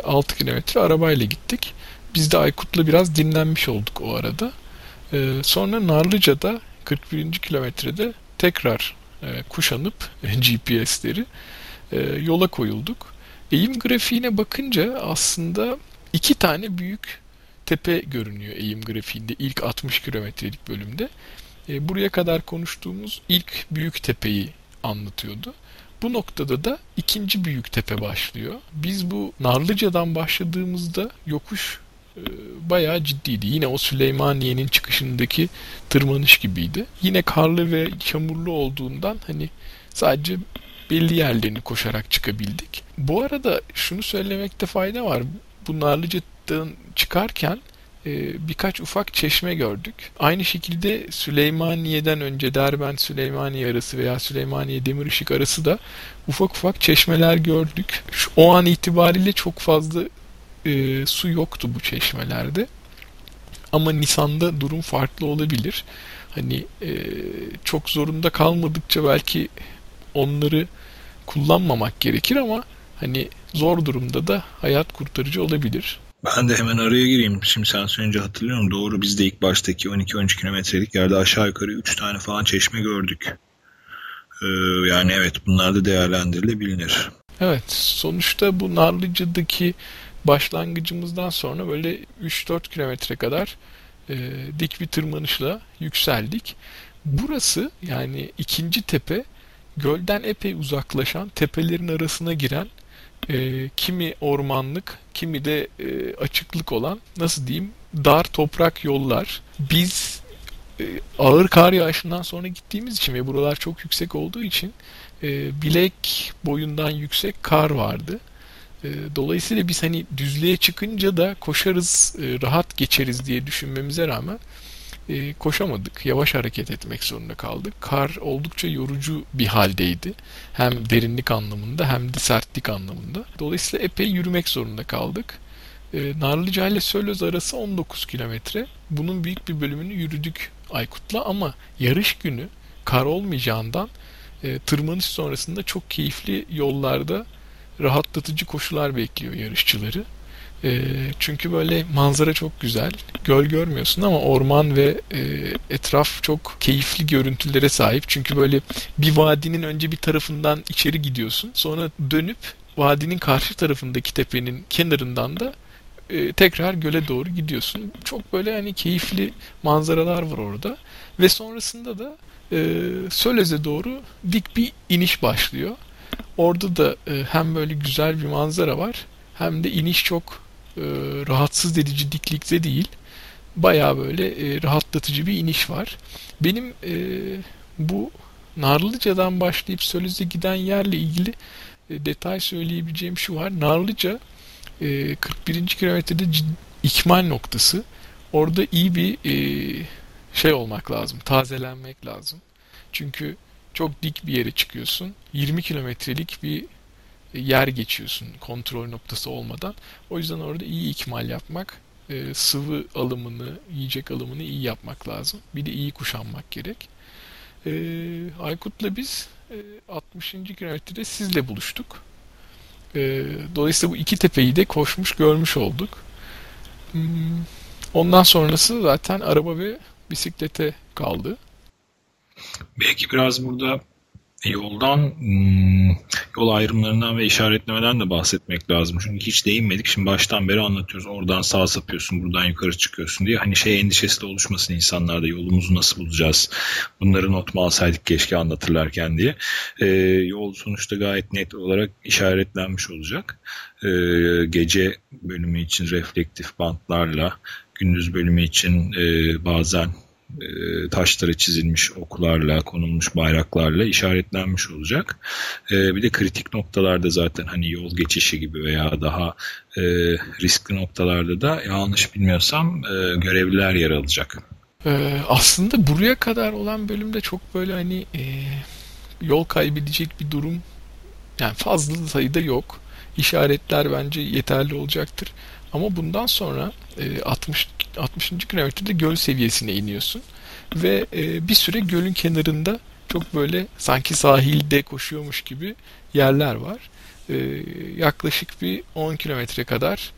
6 e, kilometre arabayla gittik. Biz de Aykut'la biraz dinlenmiş olduk o arada. E, sonra Narlıca'da 41. kilometrede tekrar e, kuşanıp GPS'leri <laughs> yola koyulduk. Eğim grafiğine bakınca aslında iki tane büyük tepe görünüyor eğim grafiğinde ilk 60 kilometrelik bölümde. buraya kadar konuştuğumuz ilk büyük tepeyi anlatıyordu. Bu noktada da ikinci büyük tepe başlıyor. Biz bu Narlıca'dan başladığımızda yokuş e, bayağı ciddiydi. Yine o Süleymaniye'nin çıkışındaki tırmanış gibiydi. Yine karlı ve çamurlu olduğundan hani sadece belli yerlerini koşarak çıkabildik. Bu arada şunu söylemekte fayda var. Bu Narlıca'dan çıkarken birkaç ufak çeşme gördük. Aynı şekilde Süleymaniye'den önce Derbent Süleymaniye arası veya Süleymaniye Demirişik arası da ufak ufak çeşmeler gördük. Şu, o an itibariyle çok fazla e, su yoktu bu çeşmelerde. Ama Nisan'da durum farklı olabilir. Hani e, çok zorunda kalmadıkça belki onları kullanmamak gerekir ama hani zor durumda da hayat kurtarıcı olabilir. Ben de hemen araya gireyim. Şimdi sen söyleyince hatırlıyorum. Doğru biz de ilk baştaki 12-13 kilometrelik yerde aşağı yukarı 3 tane falan çeşme gördük. Ee, yani evet bunlar da değerlendirilebilir. Evet sonuçta bu Narlıca'daki başlangıcımızdan sonra böyle 3-4 kilometre kadar e, dik bir tırmanışla yükseldik. Burası yani ikinci tepe gölden epey uzaklaşan tepelerin arasına giren e, kimi ormanlık kimi de e, açıklık olan nasıl diyeyim dar toprak yollar. Biz e, ağır kar yağışından sonra gittiğimiz için ve buralar çok yüksek olduğu için e, bilek boyundan yüksek kar vardı. E, dolayısıyla biz hani düzlüğe çıkınca da koşarız, e, rahat geçeriz diye düşünmemize rağmen e, koşamadık. Yavaş hareket etmek zorunda kaldık. Kar oldukça yorucu bir haldeydi. Hem derinlik anlamında hem de sertlik anlamında. Dolayısıyla epey yürümek zorunda kaldık. E, Narlıca ile Sölöz arası 19 kilometre. Bunun büyük bir bölümünü yürüdük Aykut'la ama yarış günü kar olmayacağından e, tırmanış sonrasında çok keyifli yollarda rahatlatıcı koşular bekliyor yarışçıları. E, çünkü böyle manzara çok güzel. Göl görmüyorsun ama orman ve e, etraf çok keyifli görüntülere sahip. Çünkü böyle bir vadinin önce bir tarafından içeri gidiyorsun. Sonra dönüp vadinin karşı tarafındaki tepenin kenarından da e, tekrar göle doğru gidiyorsun. Çok böyle hani keyifli manzaralar var orada. Ve sonrasında da e, Sölez'e doğru dik bir iniş başlıyor. Orada da e, hem böyle güzel bir manzara var hem de iniş çok e, rahatsız edici diklikte değil. Baya böyle e, rahatlatıcı bir iniş var. Benim e, bu Narlıca'dan başlayıp Sölüz'e giden yerle ilgili e, detay söyleyebileceğim şu var. Narlıca e, 41. kilometrede ikmal noktası. Orada iyi bir e, şey olmak lazım. Tazelenmek lazım. Çünkü çok dik bir yere çıkıyorsun. 20 kilometrelik bir yer geçiyorsun kontrol noktası olmadan. O yüzden orada iyi ikmal yapmak, e, sıvı alımını, yiyecek alımını iyi yapmak lazım. Bir de iyi kuşanmak gerek. E, Aykut'la biz e, 60. kilometrede sizle buluştuk. E, dolayısıyla bu iki tepeyi de koşmuş görmüş olduk. Hmm, ondan sonrası zaten araba ve bisiklete kaldı. Belki biraz burada yoldan hmm, yol ayrımlarından ve işaretlemeden de bahsetmek lazım. Çünkü hiç değinmedik. Şimdi baştan beri anlatıyoruz. Oradan sağ sapıyorsun, buradan yukarı çıkıyorsun diye. Hani şey endişesi de oluşmasın insanlarda. Yolumuzu nasıl bulacağız? Bunları not mu alsaydık keşke anlatırlarken diye. Ee, yol sonuçta gayet net olarak işaretlenmiş olacak. Ee, gece bölümü için reflektif bantlarla, gündüz bölümü için e, bazen e, taşlara çizilmiş oklarla, konulmuş bayraklarla işaretlenmiş olacak. E, bir de kritik noktalarda zaten hani yol geçişi gibi veya daha e, riskli noktalarda da yanlış bilmiyorsam görevliler yer alacak. aslında buraya kadar olan bölümde çok böyle hani yol kaybedecek bir durum yani fazla sayıda yok. İşaretler bence yeterli olacaktır. Ama bundan sonra 60 60. kilometrede göl seviyesine iniyorsun ve e, bir süre gölün kenarında çok böyle sanki sahilde koşuyormuş gibi yerler var. E, yaklaşık bir 10 kilometre kadar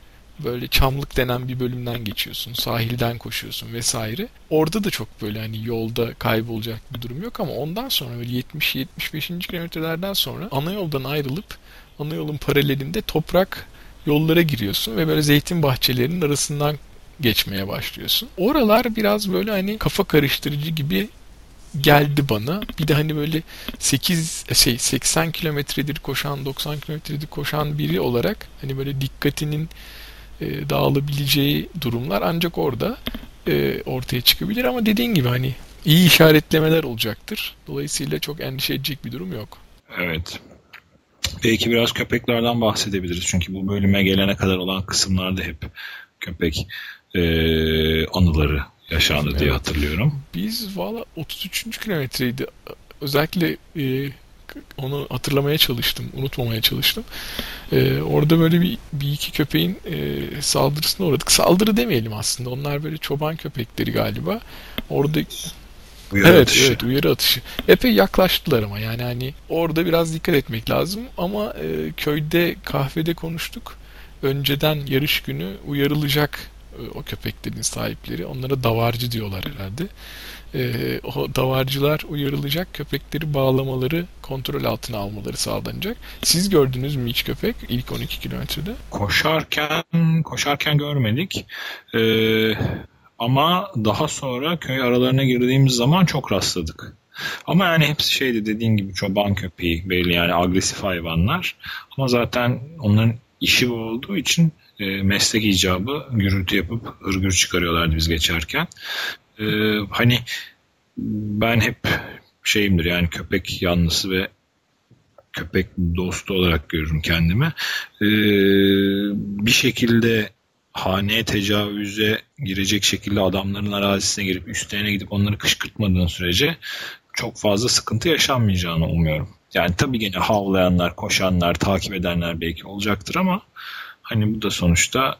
böyle çamlık denen bir bölümden geçiyorsun. Sahilden koşuyorsun vesaire. Orada da çok böyle hani yolda kaybolacak bir durum yok ama ondan sonra böyle 70-75. kilometrelerden sonra ana yoldan ayrılıp ana yolun paralelinde toprak yollara giriyorsun ve böyle zeytin bahçelerinin arasından geçmeye başlıyorsun. Oralar biraz böyle hani kafa karıştırıcı gibi geldi bana. Bir de hani böyle 8 şey 80 kilometredir koşan 90 kilometredir koşan biri olarak hani böyle dikkatinin e, dağılabileceği durumlar ancak orada e, ortaya çıkabilir ama dediğin gibi hani iyi işaretlemeler olacaktır. Dolayısıyla çok endişe edecek bir durum yok. Evet. Belki biraz köpeklerden bahsedebiliriz. Çünkü bu bölüme gelene kadar olan kısımlarda hep köpek e, anıları yaşandı evet. diye hatırlıyorum. Biz valla 33. kilometreydi. Özellikle e, onu hatırlamaya çalıştım, unutmamaya çalıştım. Ee, orada böyle bir, bir iki köpeğin e, saldırısına uğradık. Saldırı demeyelim aslında. Onlar böyle çoban köpekleri galiba. Orada Uyarı evet, atışı. evet uyarı atışı. Epey yaklaştılar ama yani hani orada biraz dikkat etmek lazım ama e, köyde kahvede konuştuk. Önceden yarış günü uyarılacak e, o köpeklerin sahipleri. Onlara davarcı diyorlar herhalde. E, o davarcılar uyarılacak, köpekleri bağlamaları, kontrol altına almaları sağlanacak. Siz gördünüz mü hiç köpek ilk 12 kilometrede? Koşarken koşarken görmedik. Ee, ama daha sonra köy aralarına girdiğimiz zaman çok rastladık. Ama yani hepsi şeydi dediğin gibi çoban köpeği belli yani agresif hayvanlar. Ama zaten onların işi olduğu için e, meslek icabı gürültü yapıp hırgür çıkarıyorlardı biz geçerken. E, hani ben hep şeyimdir yani köpek yanlısı ve köpek dostu olarak görürüm kendimi. E, bir şekilde haneye tecavüze girecek şekilde adamların arazisine girip üstlerine gidip onları kışkırtmadığın sürece çok fazla sıkıntı yaşanmayacağını umuyorum. Yani tabii gene havlayanlar, koşanlar, takip edenler belki olacaktır ama hani bu da sonuçta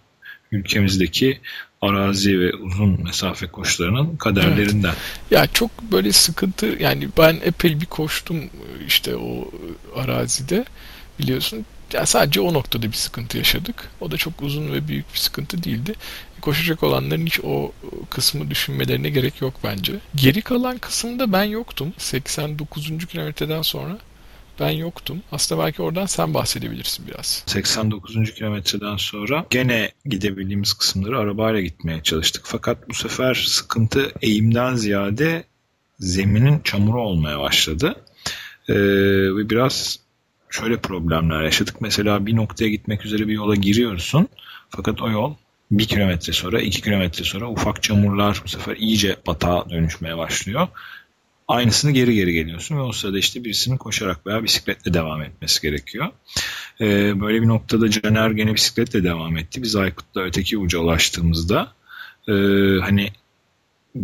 ülkemizdeki arazi ve uzun mesafe koşularının kaderlerinden. Evet. Ya çok böyle sıkıntı yani ben epey bir koştum işte o arazide biliyorsun yani sadece o noktada bir sıkıntı yaşadık. O da çok uzun ve büyük bir sıkıntı değildi. Koşacak olanların hiç o kısmı düşünmelerine gerek yok bence. Geri kalan kısımda ben yoktum. 89. kilometreden sonra ben yoktum. Aslında belki oradan sen bahsedebilirsin biraz. 89. kilometreden sonra gene gidebildiğimiz kısımları arabayla gitmeye çalıştık. Fakat bu sefer sıkıntı eğimden ziyade zeminin çamuru olmaya başladı. Ee, ve biraz şöyle problemler yaşadık. Mesela bir noktaya gitmek üzere bir yola giriyorsun. Fakat o yol bir kilometre sonra, iki kilometre sonra ufak çamurlar bu sefer iyice batağa dönüşmeye başlıyor. Aynısını geri geri geliyorsun ve o sırada işte birisinin koşarak veya bisikletle devam etmesi gerekiyor. Ee, böyle bir noktada Caner gene bisikletle devam etti. Biz Aykut'la öteki uca ulaştığımızda e, hani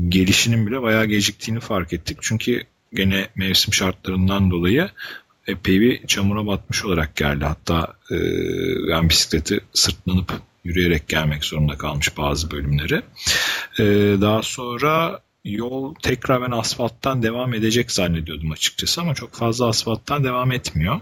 gelişinin bile bayağı geciktiğini fark ettik. Çünkü gene mevsim şartlarından dolayı epey bir çamura batmış olarak geldi. Hatta e, ben bisikleti sırtlanıp yürüyerek gelmek zorunda kalmış bazı bölümleri. E, daha sonra yol tekrar ben asfalttan devam edecek zannediyordum açıkçası ama çok fazla asfalttan devam etmiyor.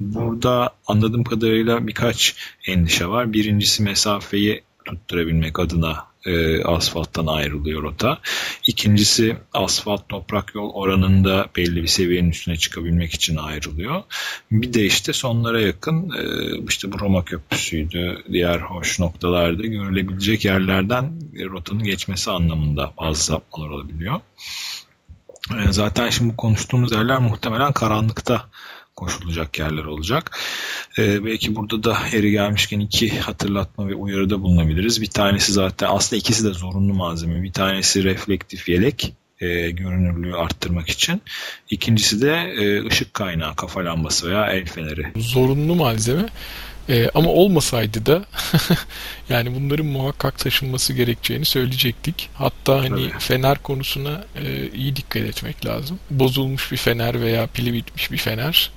Burada anladığım kadarıyla birkaç endişe var. Birincisi mesafeyi tutturabilmek adına e, asfalttan ayrılıyor rota. İkincisi asfalt toprak yol oranında belli bir seviyenin üstüne çıkabilmek için ayrılıyor. Bir de işte sonlara yakın e, işte bu Roma Köprüsü'ydü, diğer hoş noktalarda görülebilecek yerlerden rotanın geçmesi anlamında bazı sapmalar olabiliyor. E, zaten şimdi konuştuğumuz yerler muhtemelen karanlıkta koşulacak yerler olacak. Ee, belki burada da yeri gelmişken iki hatırlatma ve uyarıda bulunabiliriz. Bir tanesi zaten aslında ikisi de zorunlu malzeme. Bir tanesi reflektif yelek e, görünürlüğü arttırmak için. İkincisi de e, ışık kaynağı, kafa lambası veya el feneri. Zorunlu malzeme. Ee, ama olmasaydı da <laughs> yani bunların muhakkak taşınması gerekeceğini söyleyecektik. Hatta hani Tabii. fener konusuna e, iyi dikkat etmek lazım. Bozulmuş bir fener veya pili bitmiş bir fener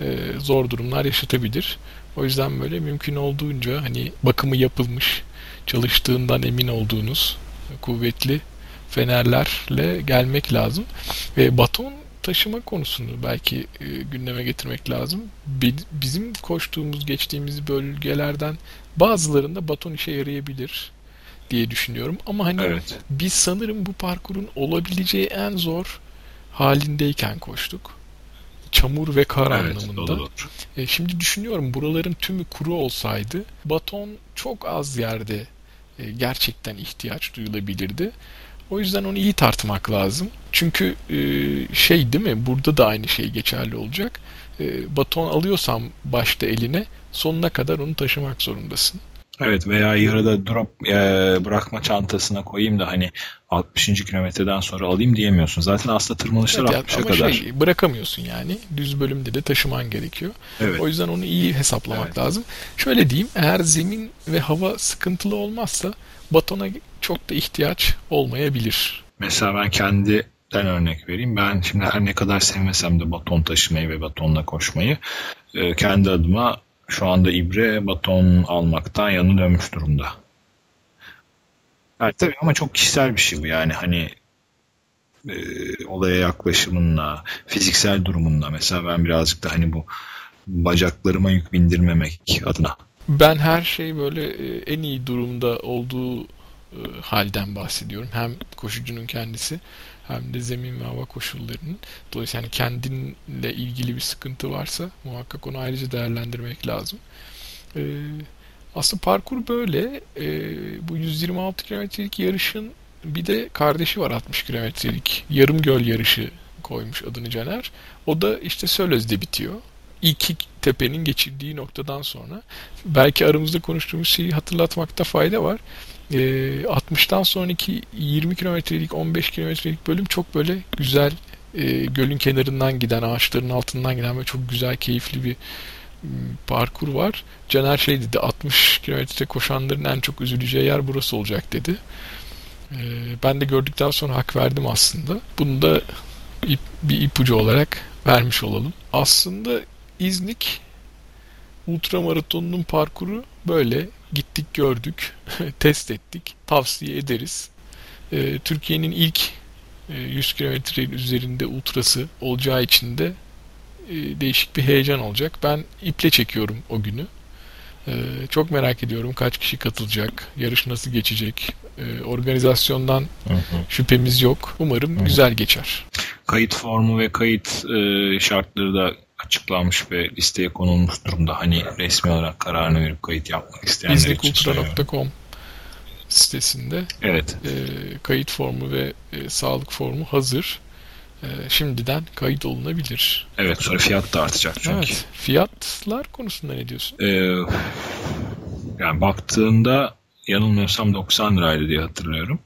e, zor durumlar yaşatabilir. O yüzden böyle mümkün olduğunca hani bakımı yapılmış, çalıştığından emin olduğunuz kuvvetli fenerlerle gelmek lazım. Ve baton taşıma konusunu belki e, gündeme getirmek lazım. Bizim koştuğumuz, geçtiğimiz bölgelerden bazılarında baton işe yarayabilir diye düşünüyorum. Ama hani evet. biz sanırım bu parkurun olabileceği en zor halindeyken koştuk çamur ve kar evet, anlamında. E, şimdi düşünüyorum buraların tümü kuru olsaydı baton çok az yerde e, gerçekten ihtiyaç duyulabilirdi. O yüzden onu iyi tartmak lazım. Çünkü e, şey değil mi burada da aynı şey geçerli olacak. E, baton alıyorsam başta eline sonuna kadar onu taşımak zorundasın. Evet veya yarıda drop e, bırakma çantasına koyayım da hani 60. kilometreden sonra alayım diyemiyorsun. Zaten aslında tırmanışlar evet, 60'a ama kadar. Şey, bırakamıyorsun yani. Düz bölümde de taşıman gerekiyor. Evet. O yüzden onu iyi hesaplamak evet. lazım. Şöyle diyeyim eğer zemin ve hava sıkıntılı olmazsa batona çok da ihtiyaç olmayabilir. Mesela ben kendi ben örnek vereyim. Ben şimdi her ne kadar sevmesem de baton taşımayı ve batonla koşmayı e, kendi adıma şu anda İbre baton almaktan yanı dönmüş durumda. Evet tabii ama çok kişisel bir şey bu yani hani e, olaya yaklaşımınla, fiziksel durumunla mesela ben birazcık da hani bu bacaklarıma yük bindirmemek adına. Ben her şey böyle e, en iyi durumda olduğu e, halden bahsediyorum. Hem koşucunun kendisi hem de zemin ve hava koşullarının. Dolayısıyla yani kendinle ilgili bir sıkıntı varsa muhakkak onu ayrıca değerlendirmek lazım. Ee, aslında parkur böyle. Ee, bu 126 kilometrelik yarışın bir de kardeşi var 60 kilometrelik. Yarım göl yarışı koymuş adını Caner. O da işte Sölöz'de bitiyor. İlk tepenin geçildiği noktadan sonra belki aramızda konuştuğumuz şeyi hatırlatmakta fayda var e, ee, 60'tan sonraki 20 kilometrelik 15 kilometrelik bölüm çok böyle güzel e, gölün kenarından giden ağaçların altından giden böyle çok güzel keyifli bir parkur var. Caner şey dedi 60 kilometre koşanların en çok üzüleceği yer burası olacak dedi. E, ben de gördükten sonra hak verdim aslında. Bunu da ip, bir ipucu olarak vermiş olalım. Aslında İznik ultramaratonunun parkuru böyle gittik gördük, <laughs> test ettik, tavsiye ederiz. E, Türkiye'nin ilk e, 100 kilometrenin üzerinde ultrası olacağı için de e, değişik bir heyecan olacak. Ben iple çekiyorum o günü. E, çok merak ediyorum kaç kişi katılacak, yarış nasıl geçecek. E, organizasyondan hı hı. şüphemiz yok. Umarım hı hı. güzel geçer. Kayıt formu ve kayıt e, şartları da açıklanmış ve listeye konulmuş durumda. Hani resmi olarak kararını verip kayıt yapmak isteyenler için söylüyorum. sitesinde evet. e, kayıt formu ve e, sağlık formu hazır. E, şimdiden kayıt olunabilir. Evet sonra fiyat da artacak çünkü. Evet. Fiyatlar konusunda ne diyorsun? Ee, yani baktığında yanılmıyorsam 90 liraydı diye hatırlıyorum.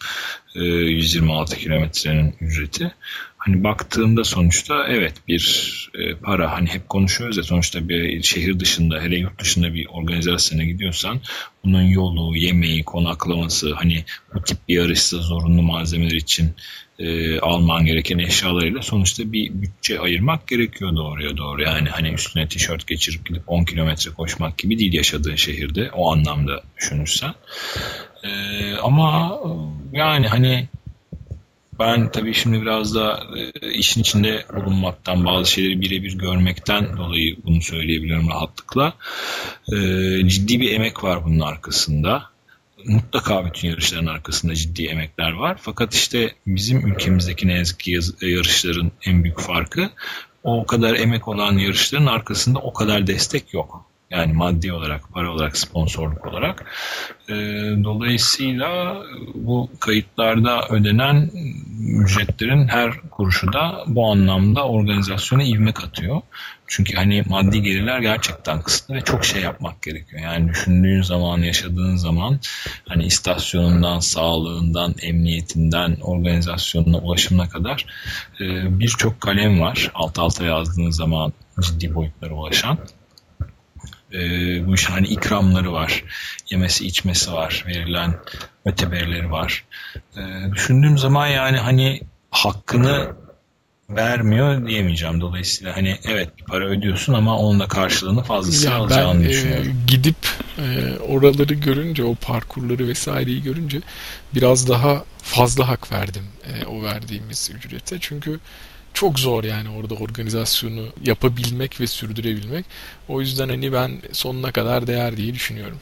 E, 126 kilometrenin ücreti hani baktığında sonuçta evet bir e, para hani hep konuşuyoruz ya sonuçta bir şehir dışında hele yurt dışında bir organizasyona gidiyorsan bunun yolu, yemeği, konaklaması hani bu tip bir yarışsa zorunlu malzemeler için e, alman gereken eşyalarıyla sonuçta bir bütçe ayırmak gerekiyor doğruya doğru. Yani hani üstüne tişört geçirip gidip 10 kilometre koşmak gibi değil yaşadığın şehirde o anlamda düşünürsen. E, ama yani hani ben tabii şimdi biraz da e, işin içinde bulunmaktan, bazı şeyleri birebir görmekten dolayı bunu söyleyebiliyorum rahatlıkla. E, ciddi bir emek var bunun arkasında. Mutlaka bütün yarışların arkasında ciddi emekler var. Fakat işte bizim ülkemizdeki ne yazık ki yarışların en büyük farkı o kadar emek olan yarışların arkasında o kadar destek yok. Yani maddi olarak, para olarak, sponsorluk olarak. E, dolayısıyla bu kayıtlarda ödenen ücretlerin her kuruşu da bu anlamda organizasyona ivme katıyor. Çünkü hani maddi gelirler gerçekten kısıtlı ve çok şey yapmak gerekiyor. Yani düşündüğün zaman, yaşadığın zaman hani istasyonundan, sağlığından, emniyetinden, organizasyonuna, ulaşımına kadar e, birçok kalem var. Alt alta yazdığın zaman ciddi boyutlara ulaşan e, bu işin hani ikramları var. Yemesi içmesi var. Verilen öteberleri var. E, düşündüğüm zaman yani hani hakkını vermiyor diyemeyeceğim. Dolayısıyla hani evet bir para ödüyorsun ama onun da karşılığını fazlasını ya alacağını ben, düşünüyorum. E, gidip e, oraları görünce o parkurları vesaireyi görünce biraz daha fazla hak verdim e, o verdiğimiz ücrete. Çünkü çok zor yani orada organizasyonu yapabilmek ve sürdürebilmek. O yüzden hani ben sonuna kadar değer diye düşünüyorum.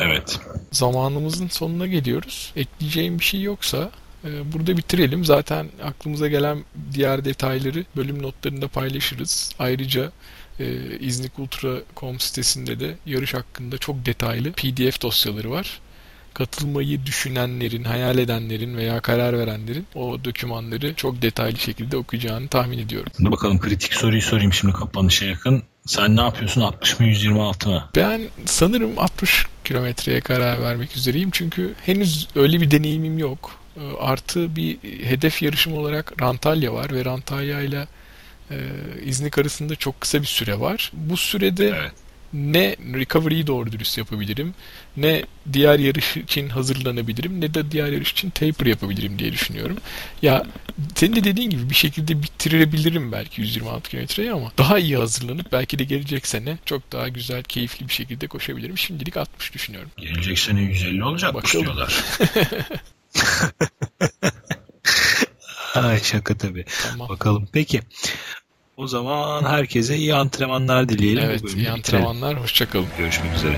Evet. Zamanımızın sonuna geliyoruz. Ekleyeceğim bir şey yoksa e, burada bitirelim. Zaten aklımıza gelen diğer detayları bölüm notlarında paylaşırız. Ayrıca e, iznikultra.com sitesinde de yarış hakkında çok detaylı PDF dosyaları var katılmayı düşünenlerin, hayal edenlerin veya karar verenlerin o dokümanları çok detaylı şekilde okuyacağını tahmin ediyorum. Bakalım kritik soruyu sorayım şimdi kapanışa yakın. Sen ne yapıyorsun 60 mı 126 mı? Ben sanırım 60 kilometreye karar vermek üzereyim. Çünkü henüz öyle bir deneyimim yok. Ee, artı bir hedef yarışım olarak Rantalya var ve Rantalya ile İznik arasında çok kısa bir süre var. Bu sürede evet ne recovery'yi doğru dürüst yapabilirim, ne diğer yarış için hazırlanabilirim, ne de diğer yarış için taper yapabilirim diye düşünüyorum. Ya senin de dediğin gibi bir şekilde bitirebilirim belki 126 kilometreyi ama daha iyi hazırlanıp belki de gelecek sene çok daha güzel, keyifli bir şekilde koşabilirim. Şimdilik 60 düşünüyorum. Gelecek sene 150 olacak Bakalım. diyorlar. <laughs> Ay şaka tabii. Tamam. Bakalım. Peki. O zaman herkese iyi antrenmanlar dileyelim. Evet iyi antrenmanlar. Hoşçakalın. Görüşmek üzere.